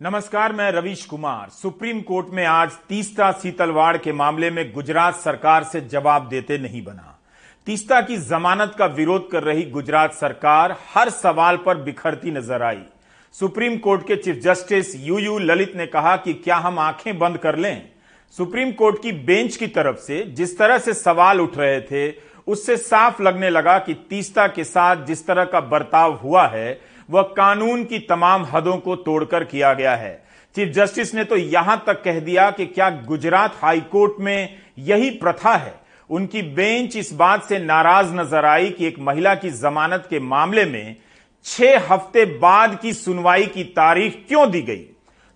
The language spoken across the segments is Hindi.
नमस्कार, मैं रवीश कुमार। सुप्रीम कोर्ट में आज तीस्ता सीतलवाड़ के मामले में गुजरात सरकार से जवाब देते नहीं बना। तीस्ता की जमानत का विरोध कर रही गुजरात सरकार हर सवाल पर बिखरती नज़र आई। सुप्रीम कोर्ट के chief justice U U Lalit ने कहा कि क्या हम आँखें बंद कर लें? सुप्रीम कोर्ट की बेंच की तरफ़ से जिस तरह से सवाल उठ रहे थे, उससे साफ़ लगने लगा कि तीस्ता के साथ जिस तरह का बर्ताव हुआ है वह कानून की तमाम हदों को तोड़कर किया गया है। चीफ जस्टिस ने तो यहाँ तक कह दिया कि क्या गुजरात हाईकोर्ट में यही प्रथा है? उनकी बेंच इस बात से नाराज़ नज़र आई कि एक महिला की जमानत के मामले में छह हफ़्ते बाद की सुनवाई की तारीख क्यों दी गई?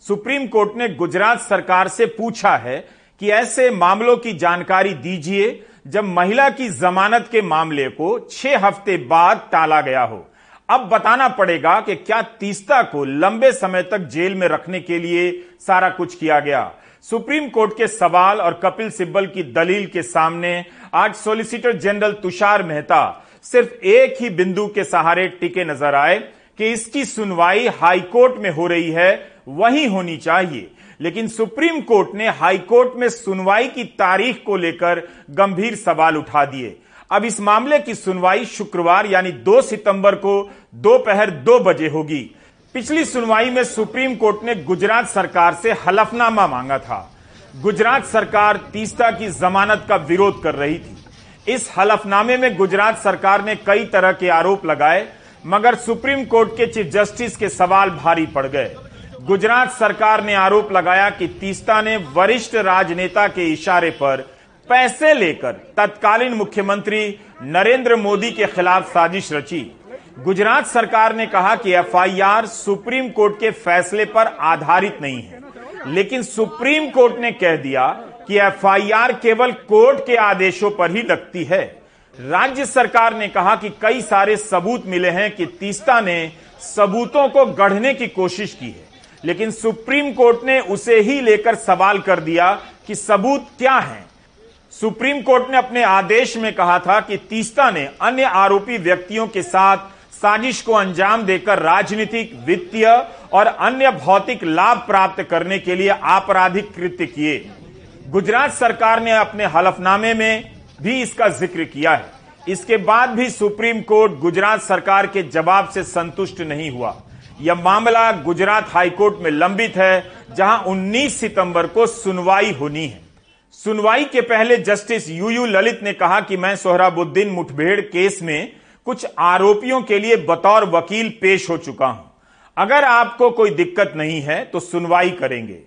सुप्रीम कोर्ट ने गुजरात सरकार से पूछा है कि ऐसे मामलों की जानकारी दीजिए जब महिला की जमानत के मामले को छह हफ़्ते बाद टाला गया हो। अब बताना पड़ेगा कि क्या तीस्ता को लंबे समय तक जेल में रखने के लिए सारा कुछ किया गया। सुप्रीम कोर्ट के सवाल और कपिल सिब्बल की दलील के सामने आज सॉलिसिटर जनरल तुषार मेहता सिर्फ़ एक ही बिंदु के सहारे टिके नज़र आए कि इसकी सुनवाई हाईकोर्ट में हो रही है, वही होनी चाहिए। लेकिन सुप्रीम कोर्ट ने हाईकोर्ट में सुनवाई की तारीख को लेकर गंभीर सवाल उठा दिए। अब इस मामले की सुनवाई शुक्रवार यानी 2 सितंबर को दोपहर दो, दो बजे होगी। पिछली सुनवाई में सुप्रीम कोर्ट ने गुजरात सरकार से हलफनामा मांगा था। गुजरात सरकार तीस्ता की जमानत का विरोध कर रही थी। इस हलफनामे में गुजरात सरकार ने कई तरह के आरोप लगाए मगर सुप्रीम कोर्ट के चीफ जस्टिस के सवाल भारी पड़ गए। गुजरात सरकार ने आरोप लगाया कि तीस्ता ने वरिष्ठ राजनेता के इशारे पर पैसे लेकर तत्कालीन मुख्यमंत्री नरेंद्र मोदी के खिलाफ साजिश रची। गुजरात सरकार ने कहा कि एफआईआर सुप्रीम कोर्ट के फैसले पर आधारित नहीं है। लेकिन सुप्रीम कोर्ट ने कह दिया कि एफआईआर केवल कोर्ट के आदेशों पर ही लगती है। राज्य सरकार ने कहा कि कई सारे सबूत मिले हैं कि तीस्ता ने सबूतों को गढ़ने की कोशिश की है। लेकिन सुप्रीम कोर्ट ने उसे ही लेकर सवाल कर दिया कि सबूत क्या हैं। सुप्रीम कोर्ट ने अपने आदेश में कहा था कि तीस्ता ने अन्य आरोपी व्यक्तियों के साथ साजिश को अंजाम देकर राजनीतिक, वित्तीय और अन्य भौतिक लाभ प्राप्त करने के लिए आपराधिक कृत्य किए। गुजरात सरकार ने अपने हलफनामे में भी इसका ज़िक्र किया है। इसके बाद भी सुप्रीम कोर्ट गुजरात सरकार के जवाब से संतुष्ट नहीं हुआ। यह मामला गुजरात हाईकोर्ट में लंबित है, जहाँ 19 सितंबर को सुनवाई होनी है। सुनवाई के पहले जस्टिस यू यू ललित ने कहा कि मैं सोहराबुद्दीन मुठभेड़ केस में कुछ आरोपियों के लिए बतौर वकील पेश हो चुका हूँ। अगर आपको कोई दिक्कत नहीं है तो सुनवाई करेंगे।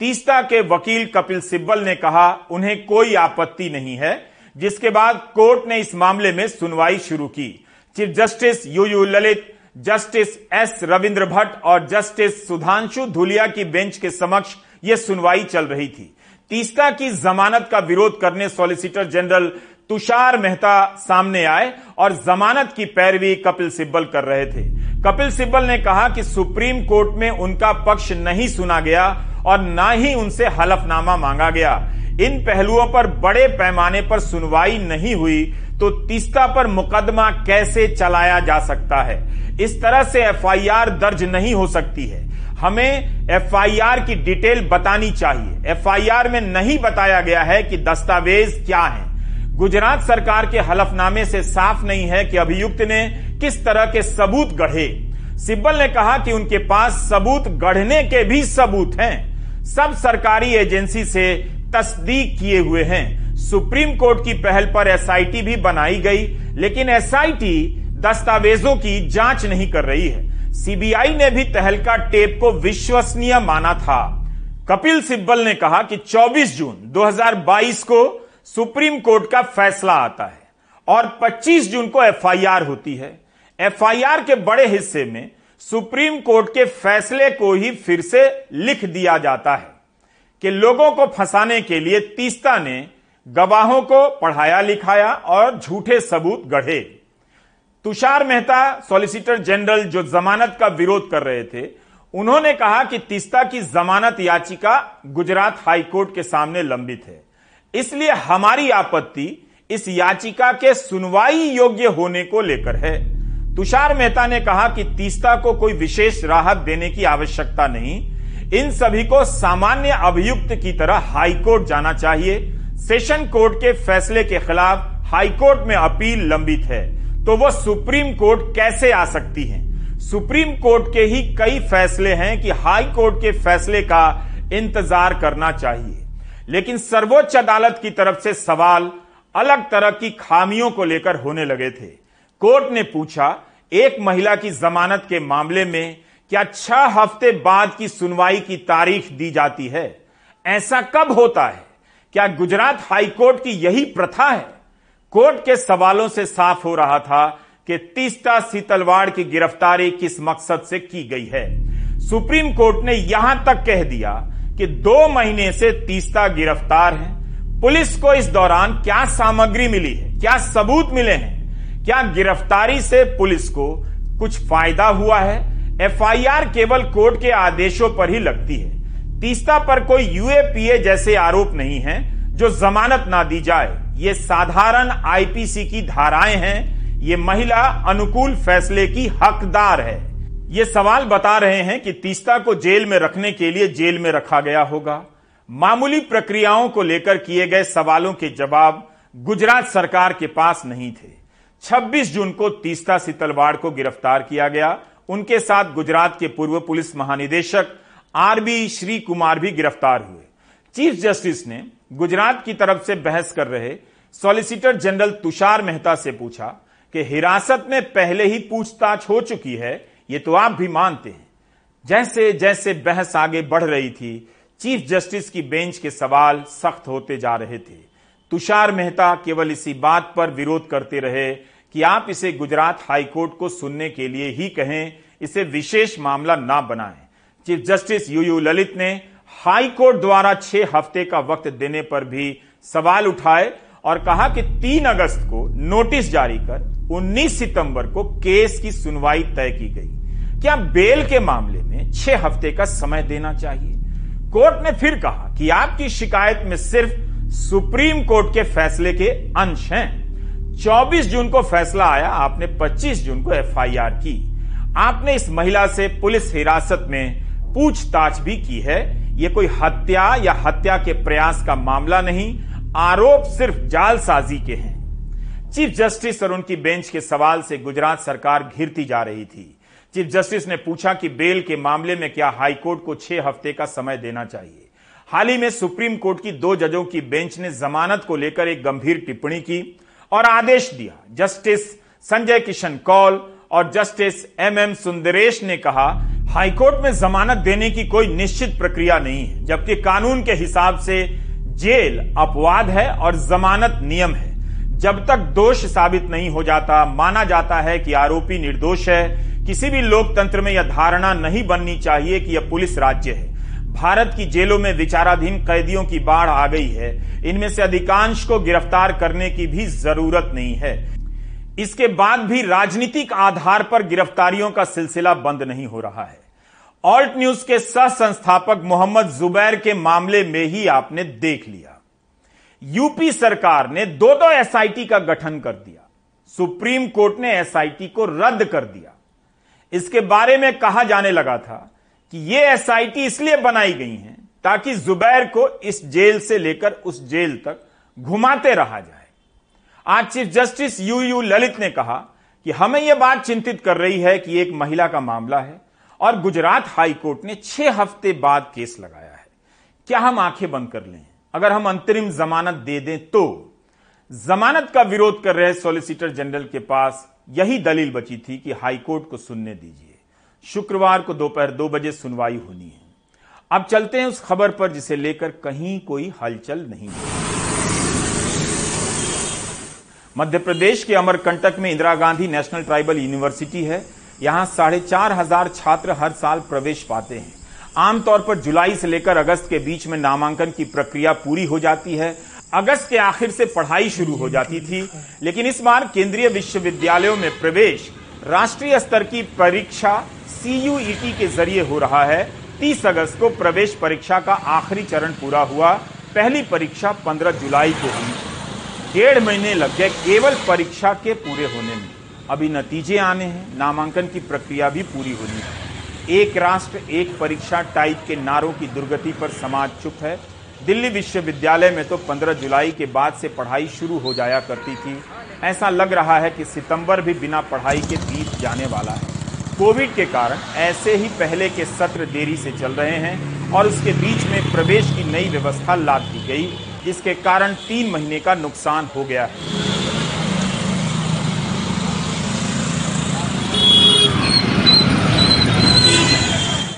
तीस्ता के वकील कपिल सिब्बल ने कहा, उन्हें कोई आपत्ति नहीं है। जिसके बाद कोर्ट ने इस मामले में सुनवाई शुरू की। Chief justice U U Lalit, justice S Ravindra Bhatt और जस्टिस सुधांशु धुलिया की बेंच के समक्ष यह सुनवाई चल रही थी। तीस्ता की जमानत का विरोध करने सॉलिसिटर जनरल तुषार मेहता सामने आए और जमानत की पैरवी कपिल सिब्बल कर रहे थे। कपिल सिब्बल ने कहा कि सुप्रीम कोर्ट में उनका पक्ष नहीं सुना गया और न ही उनसे हलफनामा मांगा गया। इन पहलुओं पर बड़े पैमाने पर सुनवाई नहीं हुई तो तीस्ता पर मुकदमा कैसे चलाया जा सकता है? इस तरह से एफआईआर दर्ज नहीं हो सकती है। हमें एफआईआर की डिटेल बतानी चाहिए। एफआईआर में नहीं बताया गया है कि दस्तावेज़ क्या है। गुजरात सरकार के हलफनामे से साफ़ नहीं है कि अभियुक्त ने किस तरह के सबूत गढ़े। सिब्बल ने कहा कि उनके पास सबूत गढ़ने के भी सबूत हैं। सब सरकारी एजेंसी से तस्दीक किए हुए हैं। सुप्रीम कोर्ट की पहल पर एसआईटी भी बनाई गई, लेकिन एसआईटी दस्तावेजों की जाँच नहीं कर रही है। सीबीआई ने भी तहलका टेप को विश्वसनीय माना था। कपिल सिब्बल ने कहा कि 24 जून 2022 को सुप्रीम कोर्ट का फैसला आता है और 25 जून को एफआईआर होती है। एफआईआर के बड़े हिस्से में सुप्रीम कोर्ट के फैसले को ही फिर से लिख दिया जाता है कि लोगों को फंसाने के लिए तीस्ता ने गवाहों को पढ़ाया लिखाया और झूठे सबूत गढ़े। तुषार मेहता, सॉलिसिटर जनरल, जो जमानत का विरोध कर रहे थे, उन्होंने कहा कि तीस्ता की जमानत याचिका गुजरात हाईकोर्ट के सामने लंबित है। इसलिए हमारी आपत्ति इस याचिका के सुनवाई योग्य होने को लेकर है। तुषार मेहता ने कहा कि तीस्ता को कोई विशेष राहत देने की आवश्यकता नहीं। इन सभी को सामान्य अभियुक्त की तरह हाईकोर्ट जाना चाहिए। सेशन कोर्ट के फैसले के खिलाफ हाईकोर्ट में अपील लंबित है। तो वो सुप्रीम कोर्ट कैसे आ सकती है? सुप्रीम कोर्ट के ही कई फैसले हैं कि हाई कोर्ट के फैसले का इंतज़ार करना चाहिए। लेकिन सर्वोच्च अदालत की तरफ़ से सवाल अलग तरह की खामियों को लेकर होने लगे थे। कोर्ट ने पूछा, एक महिला की जमानत के मामले में क्या छह हफ़्ते बाद की सुनवाई की तारीख दी जाती है? ऐसा कब होता है? क्या गुजरात हाईकोर्ट की यही प्रथा है? कोर्ट के सवालों से साफ़ हो रहा था कि तीस्ता सीतलवाड़ की गिरफ्तारी किस मकसद से की गई है। सुप्रीम कोर्ट ने यहाँ तक कह दिया कि दो महीने से तीस्ता गिरफ़्तार है। पुलिस को इस दौरान क्या सामग्री मिली है, क्या सबूत मिले हैं, क्या गिरफ्तारी से पुलिस को कुछ फ़ायदा हुआ है? एफआईआर केवल कोर्ट के आदेशों पर ही लगती है। तीस्ता पर कोई यूएपीए जैसे आरोप नहीं है जो जमानत ना दी जाए। ये साधारण आईपीसी की धाराएँ हैं, ये महिला अनुकूल फैसले की हकदार है। ये सवाल बता रहे हैं कि तीस्ता को जेल में रखने के लिए जेल में रखा गया होगा। मामूली प्रक्रियाओं को लेकर किए गए सवालों के जवाब गुजरात सरकार के पास नहीं थे। 26 जून को तीस्ता सितलवाड़ को गिरफ़्तार किया गया। उनके साथ गुजरात के पूर्व पुलिस महानिदेशक आरबी श्री कुमार भी गिरफ़्तार हुए। चीफ जस्टिस ने गुजरात की तरफ़ से बहस कर रहे सॉलिसिटर जनरल तुषार मेहता से पूछा कि हिरासत में पहले ही पूछताछ हो चुकी है, ये तो आप भी मानते हैं। जैसे जैसे बहस आगे बढ़ रही थी, चीफ जस्टिस की बेंच के सवाल सख्त होते जा रहे थे। तुषार मेहता केवल इसी बात पर विरोध करते रहे कि आप इसे गुजरात हाईकोर्ट को सुनने के लिए ही कहें, इसे विशेष मामला ना बनाएँ। Chief justice U U Lalit ने हाईकोर्ट द्वारा छह हफ़्ते का वक्त देने पर भी सवाल उठाए और कहा कि 3 अगस्त को नोटिस जारी कर 19 सितंबर को केस की सुनवाई तय की गई। क्या बेल के मामले में छह हफ़्ते का समय देना चाहिए? कोर्ट ने फिर कहा कि आपकी शिकायत में सिर्फ़ सुप्रीम कोर्ट के फैसले के अंश हैं। 24 जून को फैसला आया, आपने 25 जून को एफआईआर की। आपने इस महिला से पुलिस हिरासत में पूछताछ भी की है। यह कोई हत्या या हत्या के प्रयास का मामला नहीं, आरोप सिर्फ़ जालसाजी के हैं। चीफ जस्टिस और उनकी बेंच के सवाल से गुजरात सरकार घिरती जा रही थी। चीफ जस्टिस ने पूछा कि बेल के मामले में क्या हाईकोर्ट को छह हफ़्ते का समय देना चाहिए। हाल ही में सुप्रीम कोर्ट की दो जजों की बेंच ने जमानत को लेकर एक गंभीर टिप्पणी की और आदेश दिया। जस्टिस संजय किशन कौल और जस्टिस एम एम सुंदरेश ने कहा, हाईकोर्ट में जमानत देने की कोई निश्चित प्रक्रिया नहीं है, जबकि कानून के हिसाब से जेल अपवाद है और जमानत नियम है। जब तक दोष साबित नहीं हो जाता, माना जाता है कि आरोपी निर्दोष है। किसी भी लोकतंत्र में यह धारणा नहीं बननी चाहिए कि यह पुलिस राज्य है। भारत की जेलों में विचाराधीन कैदियों की बाढ़ आ गई है। इनमें से अधिकांश को गिरफ़्तार करने की भी ज़रूरत नहीं है। इसके बाद भी राजनीतिक आधार पर गिरफ्तारियों का सिलसिला बंद नहीं हो रहा है। ऑल्ट न्यूज़ के सह संस्थापक मोहम्मद जुबैर के मामले में ही आपने देख लिया। यूपी सरकार ने दो दो एसआईटी का गठन कर दिया। सुप्रीम कोर्ट ने एसआईटी को रद्द कर दिया। इसके बारे में कहा जाने लगा था कि ये एसआईटी इसलिए बनाई गई हैं ताकि जुबैर को इस जेल से लेकर उस जेल तक घुमाते रहा जाए। आज chief justice U U Lalit ने कहा कि हमें यह बात चिंतित कर रही है कि एक महिला का मामला है और गुजरात हाईकोर्ट ने छह हफ़्ते बाद केस लगाया है। क्या हम आँखें बंद कर लें? अगर हम अंतरिम जमानत दे दें तो। जमानत का विरोध कर रहे सॉलिसिटर जनरल के पास यही दलील बची थी कि हाईकोर्ट को सुनने दीजिए। शुक्रवार को दोपहर दो बजे सुनवाई होनी है। अब चलते हैं उस खबर पर जिसे लेकर कहीं कोई हलचल नहीं मध्य प्रदेश के अमरकंटक में Indira Gandhi national tribal university है। यहाँ साढ़े चार हज़ार छात्र हर साल प्रवेश पाते हैं। आमतौर पर जुलाई से लेकर अगस्त के बीच में नामांकन की प्रक्रिया पूरी हो जाती है। अगस्त के आखिर से पढ़ाई शुरू हो जाती थी, लेकिन इस बार केंद्रीय विश्वविद्यालयों में प्रवेश राष्ट्रीय स्तर की परीक्षा सीयूईटी के ज़रिए हो रहा है। 30 अगस्त को प्रवेश परीक्षा का आखिरी चरण पूरा हुआ। पहली परीक्षा 15 जुलाई को हुई। डेढ़ महीने लग गए केवल परीक्षा के पूरे होने में। अभी नतीजे आने हैं, नामांकन की प्रक्रिया भी पूरी होनी है। एक राष्ट्र, एक परीक्षा टाइप के नारों की दुर्गति पर समाज चुप है। दिल्ली विश्वविद्यालय में तो 15 जुलाई के बाद से पढ़ाई शुरू हो जाया करती थी। ऐसा लग रहा है कि सितंबर भी बिना पढ़ाई के बीत जाने वाला है। कोविड के कारण ऐसे ही पहले के सत्र देरी से चल रहे हैं और उसके बीच में प्रवेश की नई व्यवस्था ला दी गई। जिसके कारण तीन महीने का नुकसान हो गया है।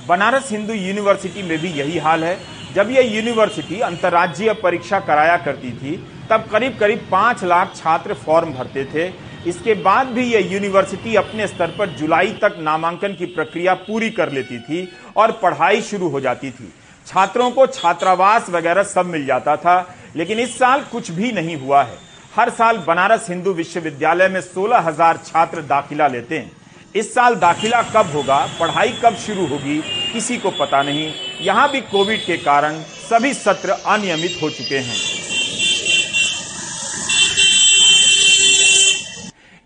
बनारस हिंदू यूनिवर्सिटी में भी यही हाल है। जब यह यूनिवर्सिटी अंतर्राज्यीय परीक्षा कराया करती थी, तब करीब करीब पाँच लाख छात्र फॉर्म भरते थे। इसके बाद भी यह यूनिवर्सिटी अपने स्तर पर जुलाई तक नामांकन की प्रक्रिया पूरी कर लेती थी और पढ़ाई शुरू हो जाती थी। छात्रों को छात्रावास वगैरह सब मिल जाता था, लेकिन इस साल कुछ भी नहीं हुआ है। हर साल बनारस हिंदू विश्वविद्यालय में सोलह हज़ार छात्र दाखिला लेते हैं। इस साल दाखिला कब होगा, पढ़ाई कब शुरू होगी, किसी को पता नहीं। यहाँ भी कोविड के कारण सभी सत्र अनियमित हो चुके हैं।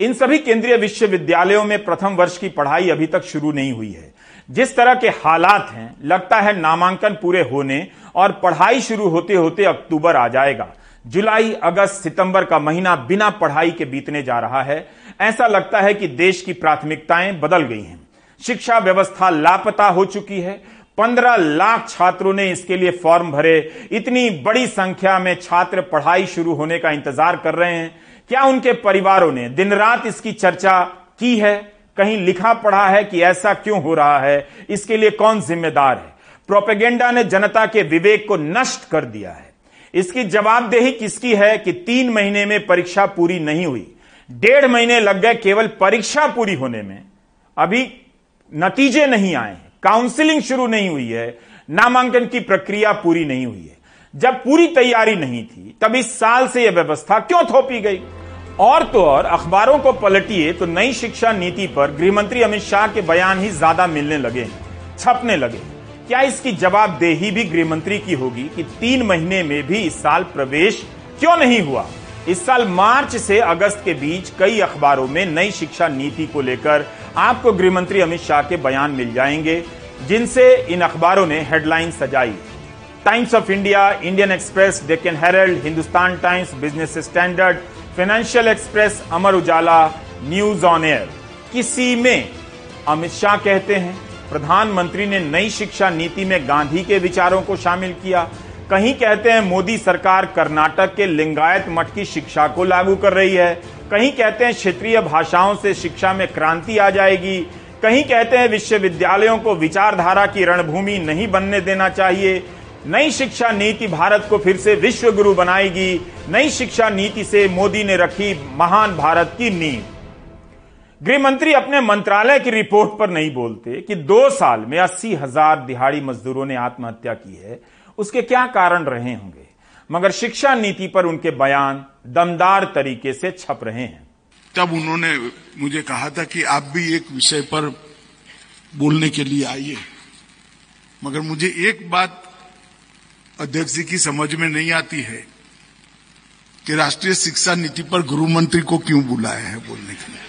इन सभी केंद्रीय विश्वविद्यालयों में प्रथम वर्ष की पढ़ाई अभी तक शुरू नहीं हुई है। जिस तरह के हालात हैं, लगता है नामांकन पूरे होने और पढ़ाई शुरू होते होते अक्टूबर आ जाएगा। जुलाई, अगस्त, सितंबर का महीना बिना पढ़ाई के बीतने जा रहा है। ऐसा लगता है कि देश की प्राथमिकताएँ बदल गई हैं। शिक्षा व्यवस्था लापता हो चुकी है। पंद्रह लाख छात्रों ने इसके लिए फॉर्म भरे। इतनी बड़ी संख्या में छात्र पढ़ाई शुरू होने का इंतज़ार कर रहे हैं। क्या उनके परिवारों ने दिन रात इसकी चर्चा की है? कहीं लिखा पढ़ा है कि ऐसा क्यों हो रहा है? इसके लिए कौन जिम्मेदार है? प्रोपेगेंडा ने जनता के विवेक को नष्ट कर दिया है। इसकी जवाबदेही किसकी है कि तीन महीने में परीक्षा पूरी नहीं हुई? डेढ़ महीने लग गए केवल परीक्षा पूरी होने में। अभी नतीजे नहीं आए काउंसलिंग शुरू नहीं हुई है। नामांकन की प्रक्रिया पूरी नहीं हुई है। जब पूरी तैयारी नहीं थी तब इस साल से यह व्यवस्था क्यों थोपी गई? और तो और, अखबारों को पलटिए तो नई शिक्षा नीति पर गृहमंत्री अमित शाह के बयान ही ज़्यादा मिलने लगे छपने लगे क्या इसकी जवाबदेही भी गृहमंत्री की होगी कि तीन महीने में भी इस साल प्रवेश क्यों नहीं हुआ? इस साल मार्च से अगस्त के बीच कई अखबारों में नई शिक्षा नीति को लेकर आपको गृहमंत्री अमित शाह के बयान मिल जाएँगे, जिनसे इन अखबारों ने हेडलाइन सजाई। Times of India, Indian Express, Deccan Herald, Hindustan Times, Business Standard Financial Express Amar Ujala News on Air किसी में अमित शाह कहते हैं, प्रधानमंत्री ने नई शिक्षा नीति में गांधी के विचारों को शामिल किया। कहीं कहते हैं, मोदी सरकार कर्नाटक के लिंगायत मठ की शिक्षा को लागू कर रही है। कहीं कहते हैं, क्षेत्रीय भाषाओं से शिक्षा में क्रांति आ जाएगी। कहीं कहते हैं, विश्वविद्यालयों को विचारधारा की रणभूमि नहीं बनने देना चाहिए। नई शिक्षा नीति भारत को फिर से विश्व गुरु बनाएगी। नई शिक्षा नीति से मोदी ने रखी महान भारत की नींव। गृह मंत्री अपने मंत्रालय की रिपोर्ट पर नहीं बोलते कि दो साल में अस्सी हज़ार दिहाड़ी मजदूरों ने आत्महत्या की है। उसके क्या कारण रहे होंगे? मगर शिक्षा नीति पर उनके बयान दमदार तरीके से छप रहे हैं। तब उन्होंने मुझे कहा था कि आप भी एक विषय पर बोलने के लिए आइए। मगर मुझे एक बात अध्यक्ष जी की समझ में नहीं आती है कि राष्ट्रीय शिक्षा नीति पर गृह मंत्री को क्यों बुलाया है बोलने के लिए।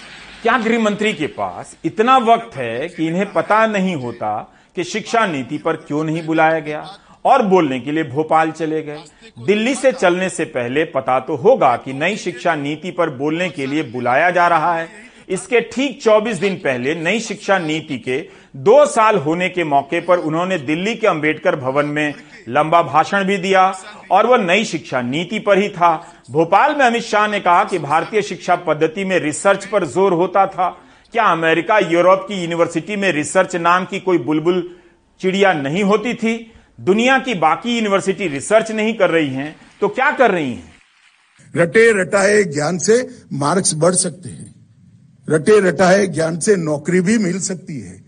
क्या गृह मंत्री के पास इतना वक्त है कि इन्हें पता नहीं होता कि शिक्षा नीति पर क्यों नहीं बुलाया गया? और बोलने के लिए भोपाल चले गए। दिल्ली से चलने से पहले पता तो होगा कि नई शिक्षा नीति पर बोलने के लिए बुलाया जा रहा है। इसके ठीक 24 दिन पहले नई शिक्षा नीति के दो साल होने के मौके पर उन्होंने दिल्ली के अंबेडकर भवन में लंबा भाषण भी दिया और वह नई शिक्षा नीति पर ही था। भोपाल में अमित शाह ने कहा कि भारतीय शिक्षा पद्धति में रिसर्च पर ज़ोर होता था। क्या अमेरिका, यूरोप की यूनिवर्सिटी में रिसर्च नाम की कोई बुलबुल चिड़िया नहीं होती थी? दुनिया की बाकी यूनिवर्सिटी रिसर्च नहीं कर रही हैं तो क्या कर रही हैं? रटे रटाए ज्ञान से मार्क्स बढ़ सकते हैं। रटे रटाए ज्ञान से नौकरी भी मिल सकती है।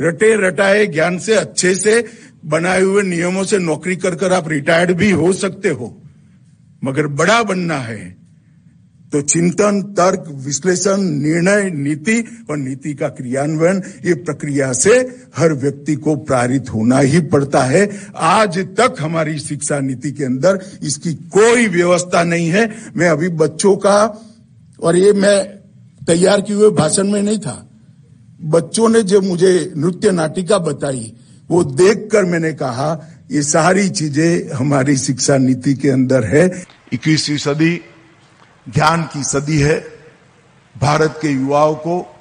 रटे रटाए ज्ञान से, अच्छे से, बनाए हुए नियमों से नौकरी कर कर आप रिटायर्ड भी हो सकते हो। मगर बड़ा बनना है। तो चिंतन, तर्क, विश्लेषण, निर्णय, नीति और नीति का क्रियान्वयन, ये प्रक्रिया से हर व्यक्ति को प्रारित होना ही पड़ता है। आज तक हमारी शिक्षा नीति के अंदर इसकी कोई व्यवस्था नहीं है। मैं अभी बच्चों का, और ये मैं तैयार किए हुए भाषण में नहीं था। बच्चों ने जो मुझे नृत्य नाटिका बताई, वो देखकर मैंने कहा, ये सारी चीज़ें हमारी शिक्षा नीति के अंदर है। इक्कीसवीं सदी ज्ञान की सदी है। भारत के युवाओं को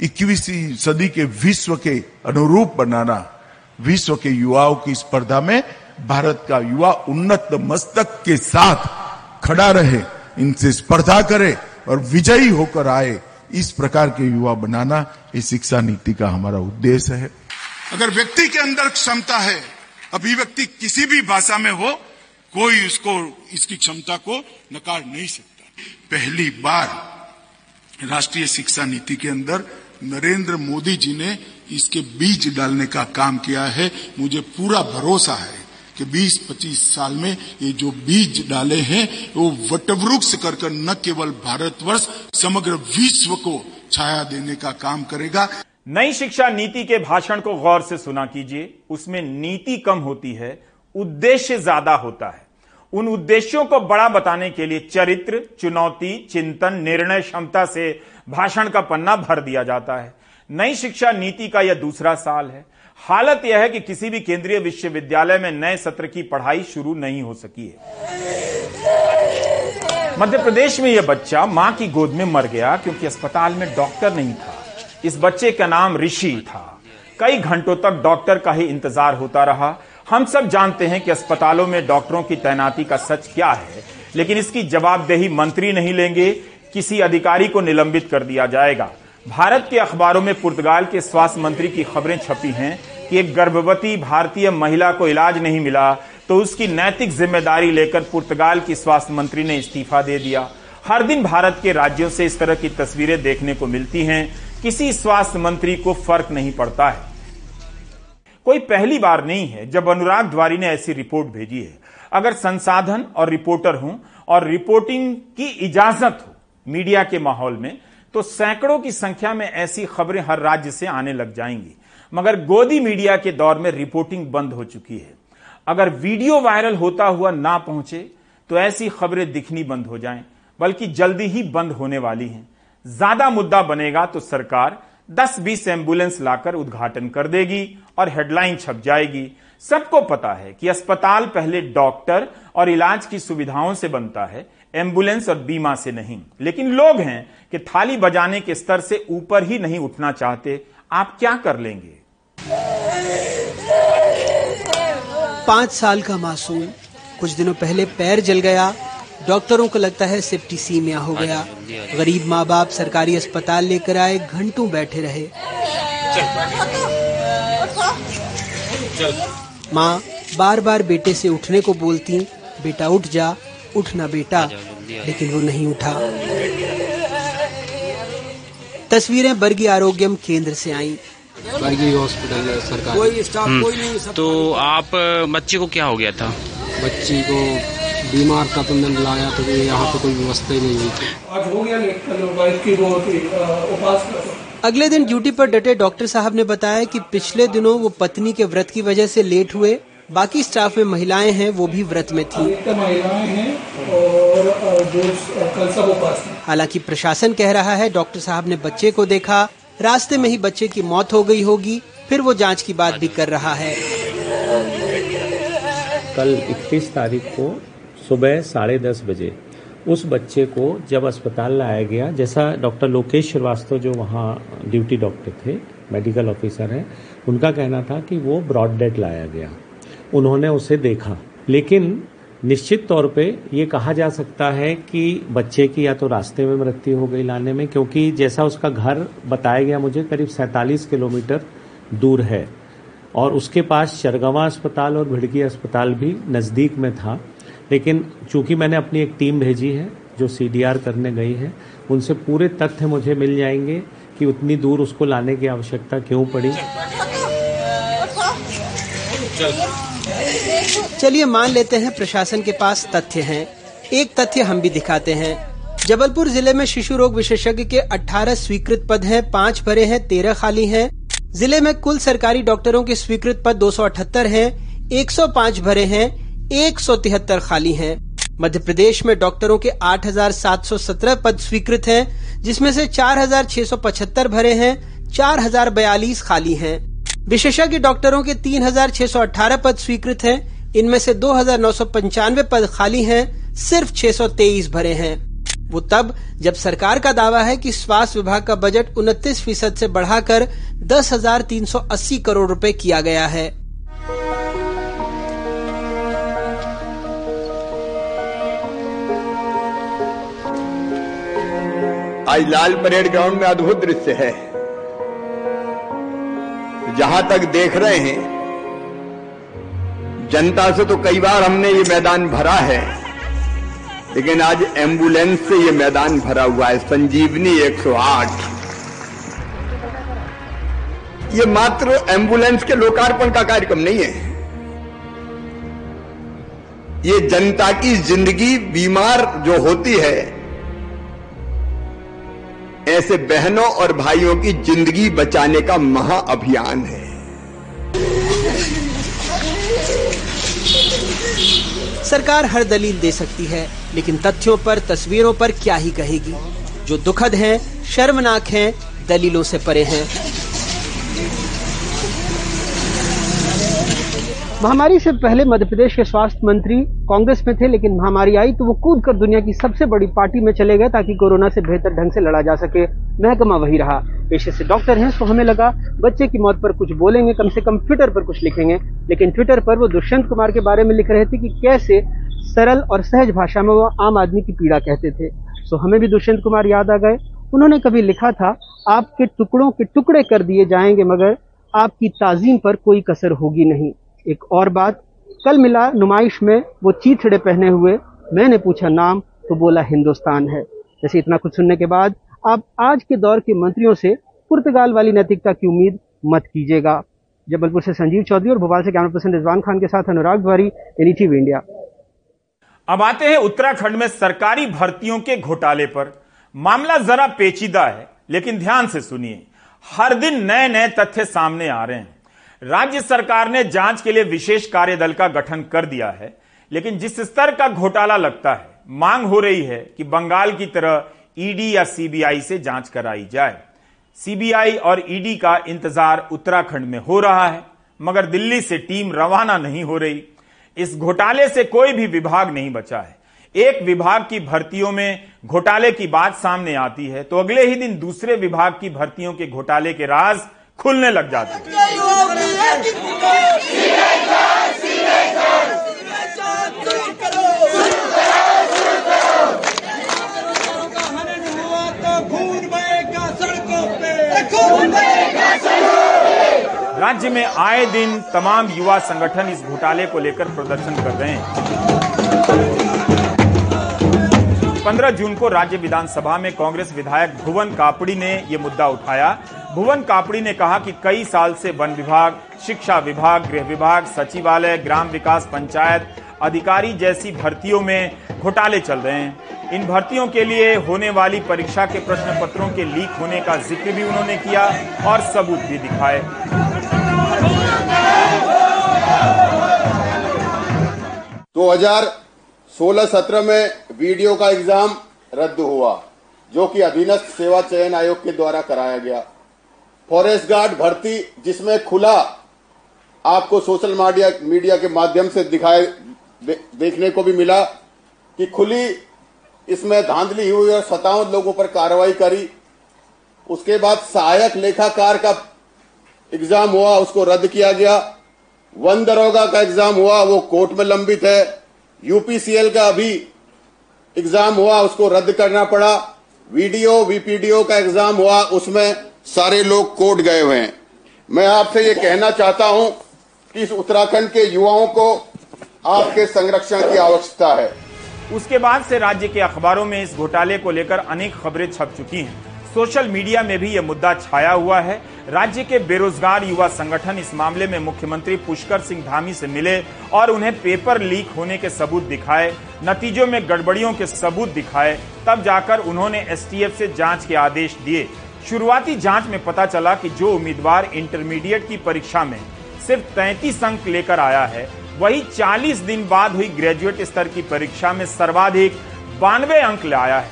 इक्कीसवीं सदी के विश्व के अनुरूप बनाना, विश्व के युवाओं की स्पर्धा में भारत का युवा उन्नत मस्तक के साथ खड़ा रहे, इनसे स्पर्धा करे और विजयी होकर आए। इस प्रकार के युवा बनाना इस शिक्षा नीति का हमारा उद्देश्य है। अगर व्यक्ति के अंदर क्षमता है, अभिव्यक्ति किसी भी भाषा में हो, कोई उसको इसकी क्षमता को नकार नहीं सकता। पहली बार राष्ट्रीय शिक्षा नीति के अंदर नरेंद्र मोदी जी ने इसके बीज डालने का काम किया है। मुझे पूरा भरोसा है। कि 20-25 साल में ये जो बीज डाले हैं, वो वटवृक्ष कर न केवल भारतवर्ष, समग्र विश्व को छाया देने का काम करेगा। नई शिक्षा नीति के भाषण को गौर से सुना कीजिए। उसमें नीति कम होती है, उद्देश्य ज़्यादा होता है। उन उद्देश्यों को बड़ा बताने के लिए चरित्र, चुनौती, चिंतन, निर्णय क्षमता से भाषण का पन्ना भर दिया जाता है। नई शिक्षा नीति का यह दूसरा साल है। हालत यह है कि किसी भी केंद्रीय विश्वविद्यालय में नए सत्र की पढ़ाई शुरू नहीं हो सकी है। मध्य प्रदेश में यह बच्चा माँ की गोद में मर गया क्योंकि अस्पताल में डॉक्टर नहीं था। इस बच्चे का नाम ऋषि था। कई घंटों तक डॉक्टर का ही इंतज़ार होता रहा। हम सब जानते हैं कि अस्पतालों में डॉक्टरों की तैनाती का सच क्या है, लेकिन इसकी जवाबदेही मंत्री नहीं लेंगे। किसी अधिकारी को निलंबित कर दिया जाएगा। भारत के अखबारों में पुर्तगाल के स्वास्थ्य मंत्री की खबरें छपी हैं कि एक गर्भवती भारतीय महिला को इलाज नहीं मिला तो उसकी नैतिक ज़िम्मेदारी लेकर पुर्तगाल की स्वास्थ्य मंत्री ने इस्तीफा दे दिया। हर दिन भारत के राज्यों से इस तरह की तस्वीरें देखने को मिलती हैं। किसी स्वास्थ्य मंत्री को फ़र्क नहीं पड़ता है। कोई पहली बार नहीं है जब अनुराग द्वारी ने ऐसी रिपोर्ट भेजी है। अगर संसाधन और रिपोर्टर हूँ और रिपोर्टिंग की इजाज़त हो मीडिया के माहौल में तो सैकड़ों की संख्या में ऐसी खबरें हर राज्य से आने लग जाएँगी। मगर गोदी मीडिया के दौर में रिपोर्टिंग बंद हो चुकी है। अगर वीडियो वायरल होता हुआ ना पहुँचे तो ऐसी खबरें दिखनी बंद हो जाएँ, बल्कि जल्दी ही बंद होने वाली हैं। ज़्यादा मुद्दा बनेगा तो सरकार 10-20 एंबुलेंस लाकर उद्घाटन कर देगी और हेडलाइन छप जाएगी। सबको पता है कि अस्पताल पहले डॉक्टर और इलाज की सुविधाओं से बनता है एंबुलेंस और बीमा से नहीं। लेकिन लोग हैं कि थाली बजाने के स्तर से ऊपर ही नहीं उठना चाहते। आप क्या कर लेंगे? पाँच साल का मासूम। कुछ दिनों पहले पैर जल गया। डॉक्टरों को लगता है सेप्टिसीमिया हो गया। गरीब माँ बाप सरकारी अस्पताल लेकर आए घंटों बैठे रहे। माँ बार बार बेटे से उठने को बोलती बेटा उठ जा। उठना बेटा। लेकिन वो नहीं उठा। तस्वीरें बर्गी आरोग्यम केंद्र से आई। बर्गी हॉस्पिटल सरकार। कोई स्टाफ कोई नहीं सब तो आप बच्चे को क्या हो गया था? बच्ची को बीमार का तो मैंने लाया तो यहाँ पे कोई व्यवस्था ही नहीं हुई। हो अगले दिन ड्यूटी पर डटे डॉक्टर साहब ने बताया कि पिछले दिनों वो पत्नी के व्रत की वजह से लेट हुए। बाकी स्टाफ में महिलाएँ हैं वो भी व्रत में थी। अधिकतर महिलाएँ हैं और जो कल सब उपासना हालाँकि प्रशासन कह रहा है डॉक्टर साहब ने बच्चे को देखा रास्ते में ही बच्चे की मौत हो गई होगी फिर वो जाँच की बात भी कर रहा है। कल 31 तारीख को सुबह साढ़े दस बजे उस बच्चे को जब अस्पताल लाया गया जैसा डॉक्टर लोकेश श्रीवास्तव जो वहाँ ड्यूटी डॉक्टर थे मेडिकल ऑफिसर हैं उनका कहना था कि वो ब्रॉड डेड लाया गया। उन्होंने उसे देखा। लेकिन निश्चित तौर पे ये कहा जा सकता है कि बच्चे की या तो रास्ते में मृत्यु हो गई लाने में, क्योंकि जैसा उसका घर बताया गया मुझे, करीब सैतालीस किलोमीटर दूर है। और उसके पास चरगवा अस्पताल और भिड़की अस्पताल भी नज़दीक में था। लेकिन चूँकि मैंने अपनी एक टीम भेजी है, जो सीडीआर करने गई है, उनसे पूरे तथ्य मुझे मिल जाएँगे कि उतनी दूर उसको लाने की आवश्यकता क्यों पड़ी। चलिए मान लेते हैं प्रशासन के पास तथ्य हैं। एक तथ्य हम भी दिखाते हैं। जबलपुर ज़िले में शिशु रोग विशेषज्ञ के 18 स्वीकृत पद हैं पाँच भरे हैं तेरह खाली हैं। ज़िले में कुल सरकारी डॉक्टरों के स्वीकृत पद 278 हैं 105 भरे हैं एक सौ तिहत्तर खाली हैं। मध्य प्रदेश में डॉक्टरों के 8,717 पद स्वीकृत हैं जिसमें से 4,675 भरे हैं 4,042 खाली हैं। विशेषज्ञ डॉक्टरों के 3,618 पद स्वीकृत हैं। इनमें से दो हज़ार नौ सौ पंचानवे पद खाली हैं सिर्फ़ 623 भरे हैं। वो तब जब सरकार का दावा है कि स्वास्थ्य विभाग का बजट उनतीस फ़ीसद से बढ़ाकर 10,380 करोड़ रुपए किया गया है। आज लाल परेड ग्राउंड में अद्भुत दृश्य है। जहाँ तक देख रहे हैं, जनता से तो कई बार हमने ये मैदान भरा है, लेकिन आज एंबुलेंस से ये मैदान भरा हुआ है, संजीवनी 108 ये मात्र एंबुलेंस के लोकार्पण का कार्यक्रम नहीं है। ये जनता की ज़िंदगी बीमार जो होती है ऐसे बहनों और भाइयों की ज़िंदगी बचाने का महाअभियान है। सरकार हर दलील दे सकती है, लेकिन तथ्यों पर, तस्वीरों पर क्या ही कहेगी? जो दुखद है, शर्मनाक है, दलीलों से परे हैं। महामारी से पहले मध्य प्रदेश के स्वास्थ्य मंत्री कांग्रेस में थे, लेकिन महामारी आई तो वो कूद कर दुनिया की सबसे बड़ी पार्टी में चले गए ताकि कोरोना से बेहतर ढंग से लड़ा जा सके। महकमा वही रहा। पेशे से डॉक्टर हैं तो हमें लगा बच्चे की मौत पर कुछ बोलेंगे, कम से कम ट्विटर पर कुछ लिखेंगे। लेकिन ट्विटर पर वो दुष्यंत कुमार के बारे में लिख रहे थे कि कैसे सरल और सहज भाषा में वो आम आदमी की पीड़ा कहते थे। सो हमें भी दुष्यंत कुमार याद आ गए। उन्होंने कभी लिखा था, आपके टुकड़ों के टुकड़े कर दिए जाएँगे, मगर आपकी ताजीम पर कोई कसर होगी नहीं। एक और बात, कल मिला नुमाइश में वो चीथड़े पहने हुए, मैंने पूछा, नाम? तो बोला, हिंदुस्तान है। जैसे इतना कुछ सुनने के बाद, आप आज के दौर के मंत्रियों से पुर्तगाल वाली नैतिकता की उम्मीद मत कीजिएगा। जबलपुर से संजीव चौधरी और भोपाल से कैमरा पर्सन रिजवान खान के साथ अनुराग द्वारी एनईटीवी इंडिया। अब आते हैं उत्तराखंड में सरकारी भर्तियों के घोटाले पर। मामला जरा पेचीदा है, लेकिन ध्यान से सुनिए। हर दिन नए नए तथ्य सामने आ रहे हैं। राज्य सरकार ने जाँच के लिए विशेष कार्यदल का गठन कर दिया है, लेकिन जिस स्तर का घोटाला लगता है, मांग हो रही है कि बंगाल की तरह ईडी या सीबीआई से जाँच कराई जाए। सीबीआई और ईडी का इंतज़ार उत्तराखंड में हो रहा है, मगर दिल्ली से टीम रवाना नहीं हो रही। इस घोटाले से कोई भी विभाग नहीं बचा है। एक विभाग की भर्तियों में घोटाले की बात सामने आती है तो अगले ही दिन दूसरे विभाग की भर्तियों के घोटाले के राज खुलने लग जाते राज्य में आए दिन तमाम युवा संगठन इस घोटाले को लेकर प्रदर्शन कर रहे हैं। पंद्रह जून को राज्य विधानसभा में कांग्रेस विधायक भुवन कापड़ी ने यह मुद्दा उठाया। भुवन कापड़ी ने कहा कि कई साल से वन विभाग, शिक्षा विभाग, गृह विभाग, सचिवालय, ग्राम विकास पंचायत, अधिकारी जैसी भर्तियों में घोटाले चल रहे हैं। इन भर्तियों के लिए होने वाली परीक्षा के प्रश्न पत्रों के लीक होने का ज़िक्र भी उन्होंने किया और सबूत भी दिखाए। दो हज़ार सोलह सत्रह में वीडियो का एग्ज़ाम रद्द हुआ, जो कि अधीनस्थ सेवा चयन आयोग के द्वारा कराया गया। फॉरेस्ट गार्ड भर्ती जिसमें खुला आपको सोशल मीडिया मीडिया के माध्यम से दिखाए दे, देखने को भी मिला कि खुली इसमें धांधली हुई और सतावन लोगों पर कार्रवाई करी। उसके बाद सहायक लेखाकार का एग्ज़ाम हुआ उसको रद्द किया गया। वन दरोगा का एग्ज़ाम हुआ वो कोर्ट में लंबित है। यूपीसीएल का अभी एग्ज़ाम हुआ उसको रद्द करना पड़ा। वीडियो वीपीडीओ का एग्ज़ाम हुआ उसमें सारे लोग कोर्ट गए हुए हैं। मैं आपसे ये कहना चाहता हूँ कि इस उत्तराखंड के युवाओं को आपके संरक्षण की आवश्यकता है। उसके बाद से राज्य के अखबारों में इस घोटाले को लेकर अनेक खबरें छप चुकी हैं। सोशल मीडिया में भी यह मुद्दा छाया हुआ है। राज्य के बेरोजगार युवा संगठन इस मामले में मुख्यमंत्री पुष्कर सिंह धामी से मिले और उन्हें पेपर लीक होने के सबूत दिखाए, नतीजों में गड़बड़ियों के सबूत दिखाए, तब जाकर उन्होंने एसटीएफ से जाँच के आदेश दिए। शुरुआती जाँच में पता चला कि जो उम्मीदवार इंटरमीडिएट की परीक्षा में सिर्फ़ तैतीस अंक लेकर आया है, वही 40 दिन बाद हुई ग्रेजुएट स्तर की परीक्षा में सर्वाधिक बानवे अंक लाया है।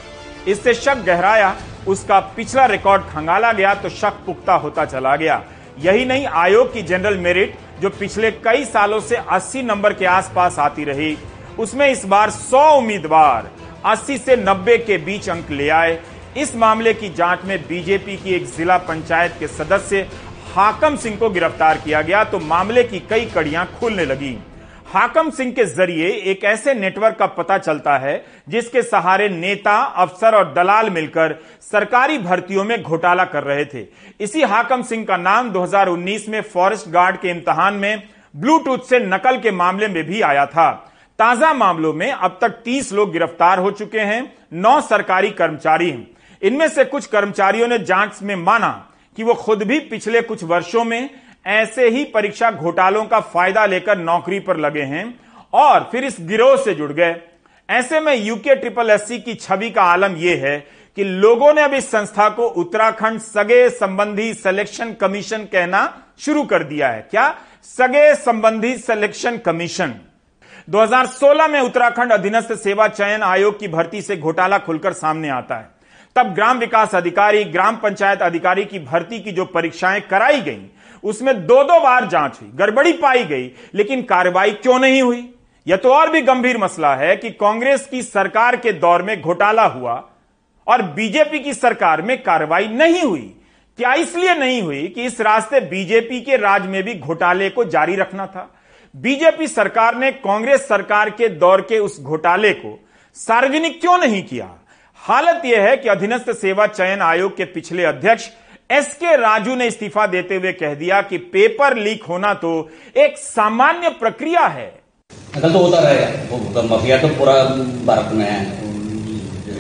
इससे शक गहराया, उसका पिछला रिकॉर्ड खंगाला गया तो शक पुख्ता होता चला गया। यही नहीं, आयोग की जनरल मेरिट, जो पिछले कई सालों से 80 नंबर के आसपास आती रही, उसमें इस बार 100 उम्मीदवार 80 से 90 के बीच अंक ले आए। इस मामले की जाँच में बीजेपी की एक जिला पंचायत के सदस्य हाकम सिंह को गिरफ़्तार किया गया तो मामले की कई कड़ियाँ खुलने लगी। हाकम सिंह के ज़रिए एक ऐसे नेटवर्क का पता चलता है जिसके सहारे नेता, अफसर और दलाल मिलकर सरकारी भर्तियों में घोटाला कर रहे थे। इसी हाकम सिंह का नाम 2019 में फॉरेस्ट गार्ड के इम्तहान में ब्लूटूथ से नकल के मामले में भी आया था। ताज़ा मामलों में अब तक 30 लोग गिरफ़्तार हो चुके हैं, नौ सरकारी कर्मचारी हैं। इनमें से कुछ कर्मचारियों ने जाँच में माना कि वो खुद भी पिछले कुछ वर्षों में ऐसे ही परीक्षा घोटालों का फ़ायदा लेकर नौकरी पर लगे हैं और फिर इस गिरोह से जुड़ गए। ऐसे में यूके ट्रिपल एससी की छवि का आलम यह है कि लोगों ने अब इस संस्था को उत्तराखंड सगे संबंधी सिलेक्शन कमीशन कहना शुरू कर दिया है। क्या? सगे संबंधी सिलेक्शन कमीशन 2016 में उत्तराखंड अधीनस्थ सेवा चयन आयोग की भर्ती से घोटाला खुलकर सामने आता है। तब ग्राम विकास अधिकारी, ग्राम पंचायत अधिकारी की भर्ती की जो परीक्षाएँ कराई गई, उसमें दो दो बार जाँच हुई, गड़बड़ी पाई गई, लेकिन कार्रवाई क्यों नहीं हुई? यह तो और भी गंभीर मसला है कि कांग्रेस की सरकार के दौर में घोटाला हुआ और बीजेपी की सरकार में कार्रवाई नहीं हुई। क्या इसलिए नहीं हुई कि इस रास्ते बीजेपी के राज में भी घोटाले को जारी रखना था? बीजेपी सरकार ने कांग्रेस सरकार के दौर के उस घोटाले को सार्वजनिक क्यों नहीं किया? हालत यह है कि अधीनस्थ सेवा चयन आयोग के पिछले अध्यक्ष एस के राजू ने इस्तीफा देते हुए कह दिया कि पेपर लीक होना तो एक सामान्य प्रक्रिया है। अकल तो होता रहेगा। वो तो माफिया तो पूरा भारत में है।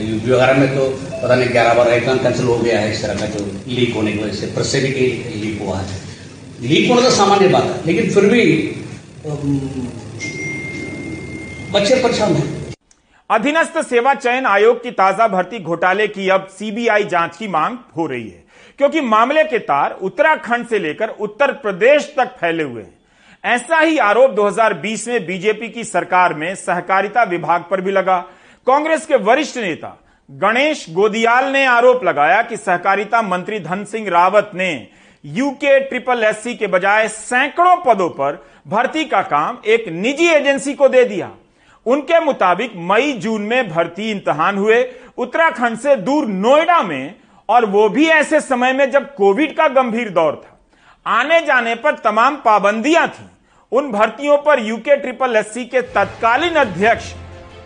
यूपी वगैरह में तो पता नहीं ग्यारह बार एग्ज़ाम कैंसिल हो गया है इस तरह का जो लीक होने की वजह से। प्रेस से भी लीक हुआ है। लीक होना तो सामान्य बात है, लेकिन फिर भी बच्चे परेशान हैं। अधीनस्थ सेवा चयन आयोग की ताज़ा भर्ती घोटाले की अब सीबीआई जाँच की मांग हो रही है, क्योंकि मामले के तार उत्तराखंड से लेकर उत्तर प्रदेश तक फैले हुए हैं। ऐसा ही आरोप 2020 में बीजेपी की सरकार में सहकारिता विभाग पर भी लगा। कांग्रेस के वरिष्ठ नेता गणेश गोदियाल ने आरोप लगाया कि सहकारिता मंत्री धन सिंह रावत ने यूके ट्रिपल एससी के बजाय सैकड़ों पदों पर भर्ती का काम एक निजी एजेंसी को दे दिया। उनके मुताबिक मई, जून में भर्ती इम्तहान हुए। उत्तराखंड से दूर नोएडा में, और वो भी ऐसे समय में जब कोविड का गंभीर दौर था। आने जाने पर तमाम पाबंदियाँ थी। उन भर्तियों पर यूके ट्रिपल एससी के तत्कालीन अध्यक्ष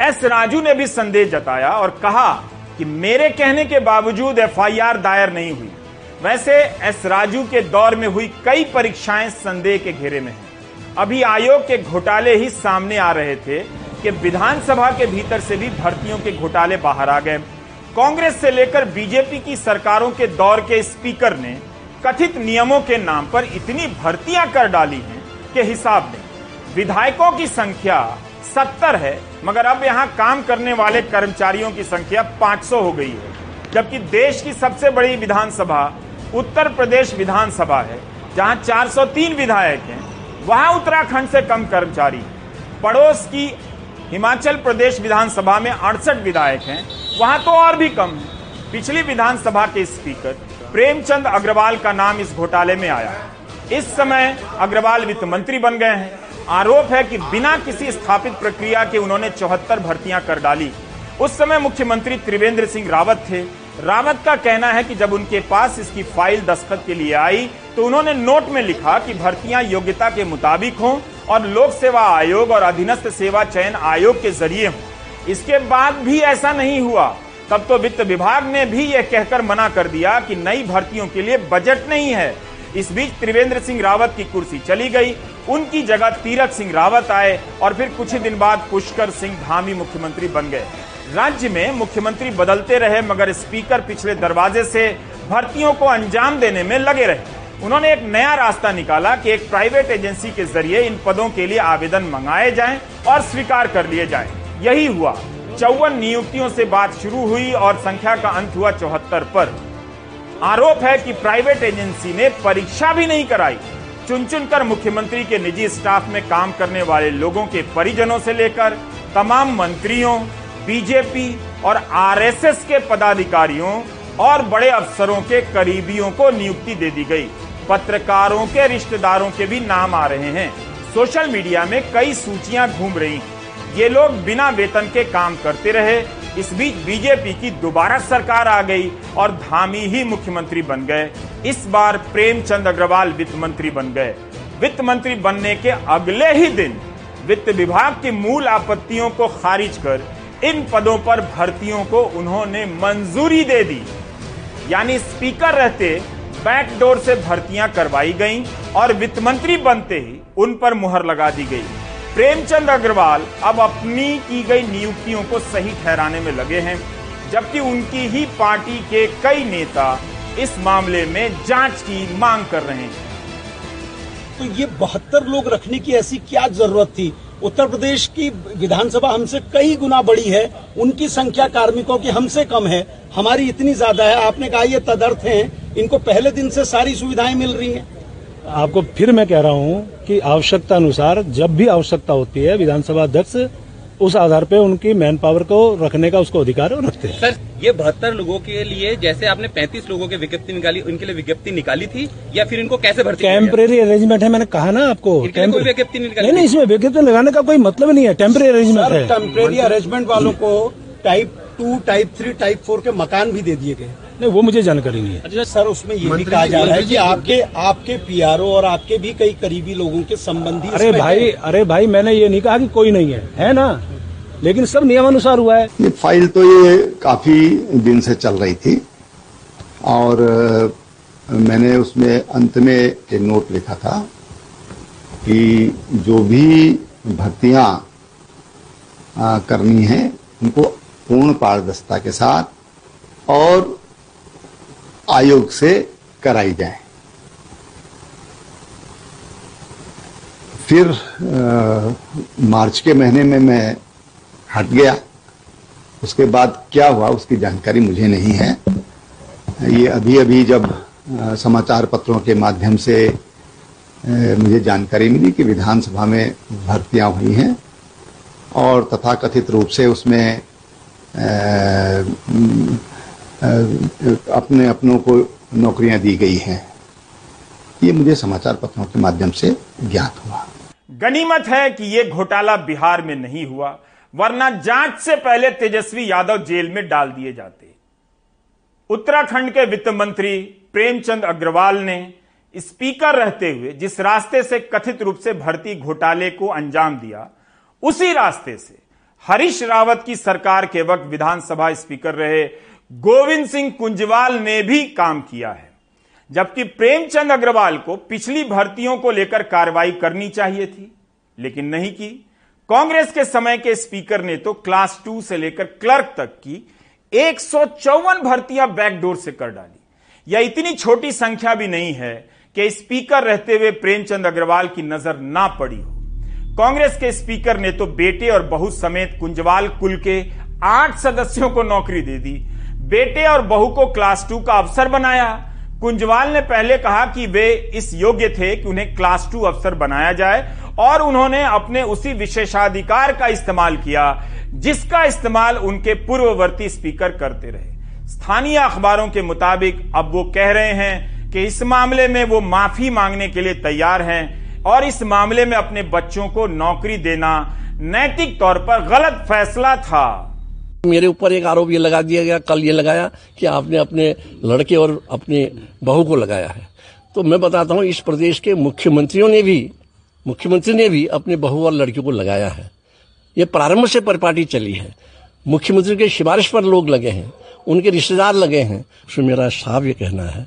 एस राजू ने भी संदेह जताया और कहा कि मेरे कहने के बावजूद एफआईआर दायर नहीं हुई। वैसे एस राजू के दौर में हुई कई परीक्षाएँ संदेह के घेरे में हैं। अभी आयोग के घोटाले ही सामने आ रहे थे। कि विधानसभा के भीतर से भी भर्तियों के घोटाले बाहर आ गए। कांग्रेस से लेकर बीजेपी की सरकारों के दौर के स्पीकर ने कथित नियमों के नाम पर इतनी भर्तियाँ कर डाली हैं कि हिसाब नहीं। विधायकों की संख्या सत्तर है, मगर अब यहाँ काम करने वाले कर्मचारियों की संख्या 500 हो गई है। जबकि देश की सबसे बड़ी विधानसभा उत्तर प्रदेश विधानसभा है, जहाँ 403 विधायक हैं। वहाँ उत्तराखंड से कम कर्मचारी पड़ोस की हिमाचल प्रदेश विधानसभा में अड़सठ विधायक हैं, वहाँ तो और भी कम है। पिछली विधानसभा के स्पीकर प्रेमचंद अग्रवाल का नाम इस घोटाले में आया। इस समय अग्रवाल वित्त मंत्री बन गए हैं। आरोप है कि बिना किसी स्थापित प्रक्रिया के उन्होंने चौहत्तर भर्तियाँ कर डाली। उस समय मुख्यमंत्री त्रिवेंद्र सिंह रावत थे। रावत का कहना है कि जब उनके पास इसकी फ़ाइल दस्तखत के लिए आई तो उन्होंने नोट में लिखा कि भर्तियाँ योग्यता के मुताबिक हों और लोक सेवा आयोग और अधीनस्थ सेवा चयन आयोग के ज़रिए हों। इसके बाद भी ऐसा नहीं हुआ। तब तो वित्त विभाग ने भी यह कहकर मना कर दिया कि नई भर्तियों के लिए बजट नहीं है। इस बीच त्रिवेंद्र सिंह रावत की कुर्सी चली गई। उनकी जगह तीरथ सिंह रावत आए और फिर कुछ ही दिन बाद पुष्कर सिंह धामी मुख्यमंत्री बन गए। राज्य में मुख्यमंत्री बदलते रहे, मगर स्पीकर पिछले दरवाजे से भर्तियों को अंजाम देने में लगे रहे। उन्होंने एक नया रास्ता निकाला कि एक प्राइवेट एजेंसी के ज़रिए इन पदों के लिए आवेदन मंगाए जाएँ और स्वीकार कर लिए जाएँ। यही हुआ। चौवन नियुक्तियों से बात शुरू हुई और संख्या का अंत हुआ चौहत्तर पर। आरोप है कि प्राइवेट एजेंसी ने परीक्षा भी नहीं कराई। चुन चुन कर मुख्यमंत्री के निजी स्टाफ में काम करने वाले लोगों के परिजनों से लेकर तमाम मंत्रियों, बीजेपी और आरएसएस के पदाधिकारियों और बड़े अफसरों के करीबियों को नियुक्ति दे दी गई। पत्रकारों के, रिश्तेदारों के भी नाम आ रहे हैं। सोशल मीडिया में कई सूचियाँ घूम रही ये लोग बिना वेतन के काम करते रहे। इस बीच बीजेपी की दोबारा सरकार आ गई और धामी ही मुख्यमंत्री बन गए। इस बार प्रेमचंद अग्रवाल वित्त मंत्री बन गए। वित्त मंत्री बनने के अगले ही दिन वित्त विभाग की मूल आपत्तियों को खारिज कर इन पदों पर भर्तियों को उन्होंने मंजूरी दे दी। यानी स्पीकर रहते बैकडोर से भर्तियाँ करवाई गईं और वित्त मंत्री बनते ही उन पर मुहर लगा दी गई। प्रेमचंद अग्रवाल अब अपनी की गई नियुक्तियों को सही ठहराने में लगे हैं, जबकि उनकी ही पार्टी के कई नेता इस मामले में जाँच की मांग कर रहे हैं। तो ये बहत्तर लोग रखने की ऐसी क्या ज़रूरत थी? उत्तर प्रदेश की विधानसभा हमसे कई गुना बड़ी है, उनकी संख्या कार्मिकों की हमसे कम है, हमारी इतनी ज़्यादा है, आपने कहा ये तदर्थ हैं। इनको पहले दिन से सारी सुविधाएँ मिल रही हैं। आपको फिर मैं कह रहा हूँ कि आवश्यकता अनुसार जब भी आवश्यकता होती है विधानसभा अध्यक्ष उस आधार पे उनकी मैन पावर को रखने का उसको अधिकार रखते हैं। सर ये बहत्तर लोगों के लिए जैसे आपने 35 लोगों की विज्ञप्ति निकाली उनके लिए विज्ञप्ति निकाली थी या फिर इनको कैसे भर्ती टेम्परेरी अरेंजमेंट है मैंने कहा ना आपको। कोई विज्ञप्ति नहीं नहीं इसमें विज्ञप्ति लगाने का कोई मतलब नहीं है। टेम्परेरी अरेंजमेंट है। टेम्परेरी अरेंजमेंट वालों को type two type three type four के मकान भी दे दिए गए। नहीं वो मुझे जानकारी नहीं है। अच्छा सर उसमें ये भी कहा जा रहा है कि आपके आपके पीआरओ और आपके भी कई करीबी लोगों के संबंधी अरे भाई अरे भाई मैंने ये नहीं कहा कि कोई नहीं है है ना? लेकिन सब नियमानुसार हुआ है। ये फ़ाइल तो ये काफ़ी दिन से चल रही थी और मैंने उसमें अंत में एक नोट लिखा था कि जो भी भर्तियाँ करनी है उनको पूर्ण पारदर्शिता के साथ और आयोग से कराई जाए। फिर आ, मार्च के महीने में मैं हट गया। उसके बाद क्या हुआ उसकी जानकारी मुझे नहीं है। ये अभी अभी जब आ, समाचार पत्रों के माध्यम से आ, मुझे जानकारी मिली कि विधानसभा में भर्तियाँ हुई हैं और तथाकथित रूप से उसमें अपने अपनों को नौकरियाँ दी गई हैं। ये मुझे समाचार पत्रों के माध्यम से ज्ञात हुआ। गनीमत है कि ये घोटाला बिहार में नहीं हुआ, वरना जाँच से पहले तेजस्वी यादव जेल में डाल दिए जाते। उत्तराखंड के वित्त मंत्री प्रेमचंद अग्रवाल ने स्पीकर रहते हुए जिस रास्ते से कथित रूप से भर्ती घोटाले को अंजाम दिया, उसी रास्ते से हरीश रावत की सरकार के वक्त विधानसभा स्पीकर रहे गोविंद सिंह कुंजवाल ने भी काम किया है। जबकि प्रेमचंद अग्रवाल को पिछली भर्तियों को लेकर कार्रवाई करनी चाहिए थी, लेकिन नहीं की। कांग्रेस के समय के स्पीकर ने तो क्लास टू से लेकर क्लर्क तक की एक सौ चौवन भर्तियाँ बैकडोर से कर डाली। यह इतनी छोटी संख्या भी नहीं है कि स्पीकर रहते हुए प्रेमचंद अग्रवाल की नज़र ना पड़ी हो। कांग्रेस के स्पीकर ने तो बेटे और बहू समेत कुंजवाल कुल के आठ सदस्यों को नौकरी दे दी बेटे और बहू को क्लास टू का अफसर बनाया। कुंजवाल ने पहले कहा कि वे इस योग्य थे कि उन्हें क्लास टू अफसर बनाया जाए और उन्होंने अपने उसी विशेषाधिकार का इस्तेमाल किया, जिसका इस्तेमाल उनके पूर्ववर्ती स्पीकर करते रहे। स्थानीय अखबारों के मुताबिक अब वो कह रहे हैं कि इस मामले में वो माफ़ी मांगने के लिए तैयार हैं और इस मामले में अपने बच्चों को नौकरी देना नैतिक तौर पर गलत फैसला था। मेरे ऊपर एक आरोप ये लगा दिया गया, कल ये लगाया कि आपने अपने लड़के और अपने बहू को लगाया है। तो मैं बताता हूँ, इस प्रदेश के मुख्यमंत्रियों ने भी, मुख्यमंत्री ने भी अपने बहू और लड़कियों को लगाया है। ये प्रारंभ से परिपाटी चली है। मुख्यमंत्री के सिफारिश पर लोग लगे हैं, उनके रिश्तेदार लगे हैं। उसमें मेरा साफ़ ये कहना है,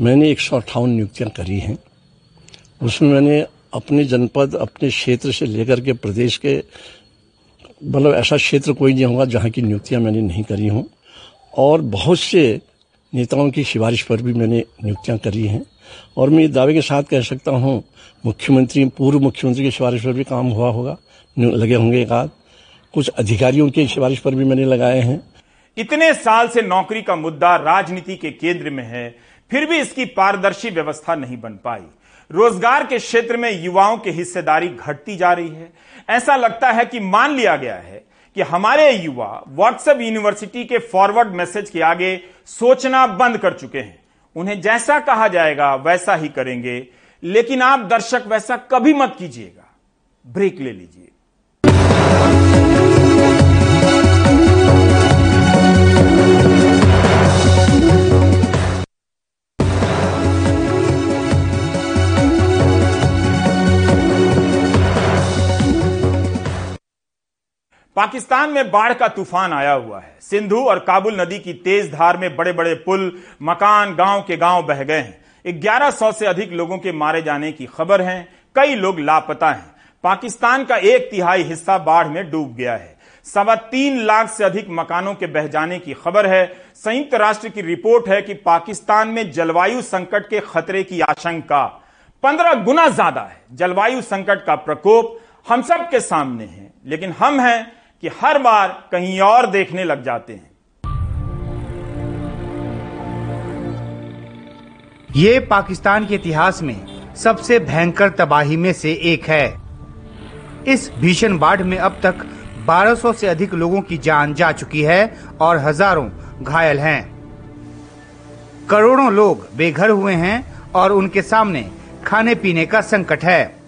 मैंने एक सौ अट्ठावन नियुक्तियाँ करी हैं। उसमें मैंने अपने जनपद, अपने क्षेत्र से लेकर के प्रदेश के मतलब ऐसा क्षेत्र कोई नहीं होगा जहाँ की नियुक्तियाँ मैंने नहीं करी हों। और बहुत से नेताओं की सिफारिश पर भी मैंने नियुक्तियाँ करी हैं। और मैं दावे के साथ कह सकता हूँ, मुख्यमंत्री, पूर्व मुख्यमंत्री की सिफारिश पर भी काम हुआ होगा लगे होंगे एक आध। कुछ अधिकारियों की सिफारिश पर भी मैंने लगाए हैं। इतने साल से नौकरी का मुद्दा राजनीति के केंद्र में है, फिर भी इसकी पारदर्शी व्यवस्था नहीं बन पाई। रोज़गार के क्षेत्र में युवाओं की हिस्सेदारी घटती जा रही है। ऐसा लगता है कि मान लिया गया है कि हमारे युवा व्हाट्सएप यूनिवर्सिटी के फॉरवर्ड मैसेज के आगे सोचना बंद कर चुके हैं। उन्हें जैसा कहा जाएगा, वैसा ही करेंगे। लेकिन आप दर्शक, वैसा कभी मत कीजिएगा। ब्रेक ले लीजिए। पाकिस्तान में बाढ़ का तूफ़ान आया हुआ है। सिंधु और काबुल नदी की तेज धार में बड़े बड़े पुल, मकान, गाँव के गाँव बह गए हैं। ग्यारह सौ से अधिक लोगों के मारे जाने की खबर है। कई लोग लापता हैं। पाकिस्तान का एक तिहाई हिस्सा बाढ़ में डूब गया है। सवा तीन लाख से अधिक मकानों के बह जाने की खबर है। संयुक्त राष्ट्र की रिपोर्ट है कि पाकिस्तान में जलवायु संकट के खतरे की आशंका। पंद्रह गुना ज़्यादा है। जलवायु संकट का प्रकोप हम सब के सामने है। लेकिन हम हैं कि हर बार कहीं और देखने लग जाते हैं। ये पाकिस्तान के इतिहास में सबसे भयंकर तबाही में से एक है। इस भीषण बाढ़ में अब तक 1200 से अधिक लोगों की जान जा चुकी है और हज़ारों घायल हैं। करोड़ों लोग बेघर हुए हैं और उनके सामने खाने पीने का संकट है।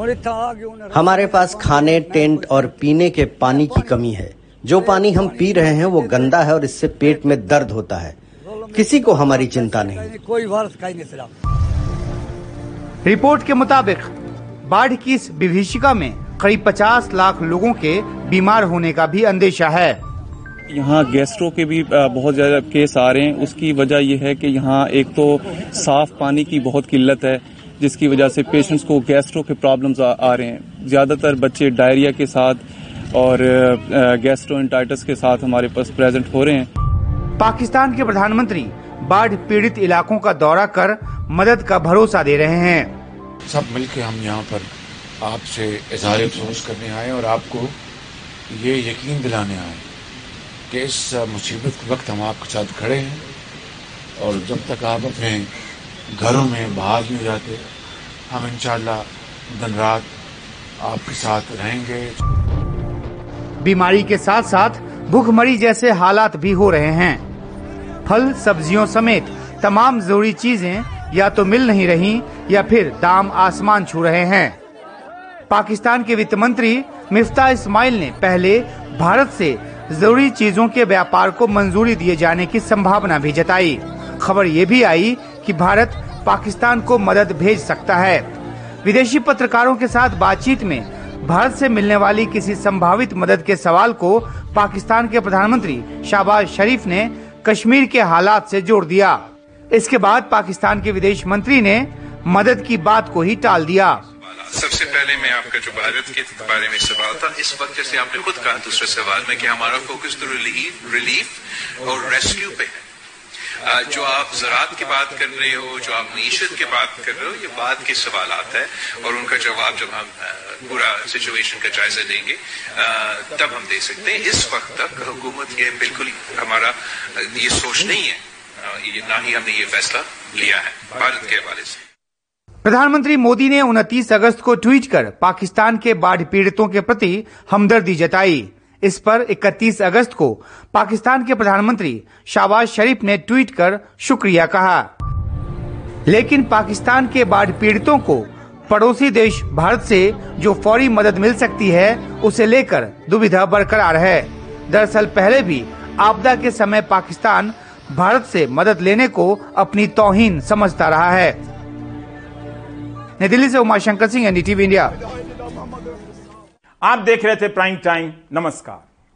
हमारे पास खाने टेंट और पीने के पानी की कमी है। जो पानी हम पी रहे हैं वो गंदा है और इससे पेट में दर्द होता है। किसी को हमारी चिंता नहीं। कोई रिपोर्ट के मुताबिक बाढ़ की इस विभीषिका में करीब 50 लाख लोगों के बीमार होने का भी अंदेशा है। यहाँ गैस्ट्रो के भी बहुत ज़्यादा केस आ रहे हैं। उसकी वजह यह है कि यहाँ एक तो साफ़ पानी की बहुत किल्लत है। जिसकी वजह से पेशेंट्स को गैस्ट्रो के प्रॉब्लम्स आ, आ रहे हैं। ज़्यादातर बच्चे डायरिया के साथ और गैस्ट्रोइंटाइटिस के साथ हमारे पास प्रेजेंट हो रहे हैं। पाकिस्तान के प्रधानमंत्री बाढ़ पीड़ित इलाकों का दौरा कर मदद का भरोसा दे रहे हैं। सब मिलकर हम यहाँ पर आपसे इजहार अफसोस करने आए और आपको ये यकीन दिलाने आए कि इस मुसीबत के वक्त हम आपके साथ खड़े हैं और जब तक आप अपने घरों में बाहर नहीं हो जाते। हम इंशाला दिन रात आपके साथ रहेंगे। बीमारी के साथ साथ भूखमरी जैसे हालात भी हो रहे हैं। फल, सब्जियों समेत तमाम ज़रूरी चीज़ें या तो मिल नहीं रही या फिर दाम आसमान छू रहे हैं। पाकिस्तान के वित्त मंत्री मिफ्ता इस्माइल ने पहले भारत से ज़रूरी चीज़ों के व्यापार को मंजूरी दिए जाने की संभावना भी जताई। खबर ये भी आई कि भारत पाकिस्तान को मदद भेज सकता है। विदेशी पत्रकारों के साथ बातचीत में भारत से मिलने वाली किसी संभावित मदद के सवाल को पाकिस्तान के प्रधानमंत्री शाहबाज शरीफ ने कश्मीर के हालात से जोड़ दिया। इसके बाद पाकिस्तान के विदेश मंत्री ने मदद की बात को ही टाल दिया। सबसे पहले मैं आपका जो भारत के बारे में सवाल था, इस वक्त जैसे आपने खुद कहा दूसरे सवाल में कि हमारा फोकस तो रिलीफ रिलीफ और रेस्क्यू पे है। जो आप ज़रात की बात कर रहे हो, जो आप मीशत की बात कर रहे हो, ये बाद के सवाल है और उनका जवाब जब हम पूरा सिचुएशन का जायजा देंगे तब हम दे सकते हैं। इस वक्त तक हुकूमत ये बिल्कुल हमारा, ये सोच नहीं है। ना ही हमने ये फैसला लिया है, भारत के हवाले से। प्रधानमंत्री मोदी ने उनतीस अगस्त को ट्वीट कर पाकिस्तान के बाढ़ पीड़ितों के प्रति हमदर्दी जताई। इस पर 31 अगस्त को पाकिस्तान के प्रधानमंत्री शाहबाज शरीफ ने ट्वीट कर शुक्रिया कहा। लेकिन पाकिस्तान के बाढ़ पीड़ितों को पड़ोसी देश भारत से जो फौरी मदद मिल सकती है, उसे लेकर दुविधा बरकरार है। दरअसल पहले भी आपदा के समय पाकिस्तान भारत से मदद लेने को अपनी तोहिन समझता रहा है। नई दिल्ली से उमाशंकर सिंह, एनडीटीवी इंडिया। आप देख रहे थे प्राइम टाइम, नमस्कार।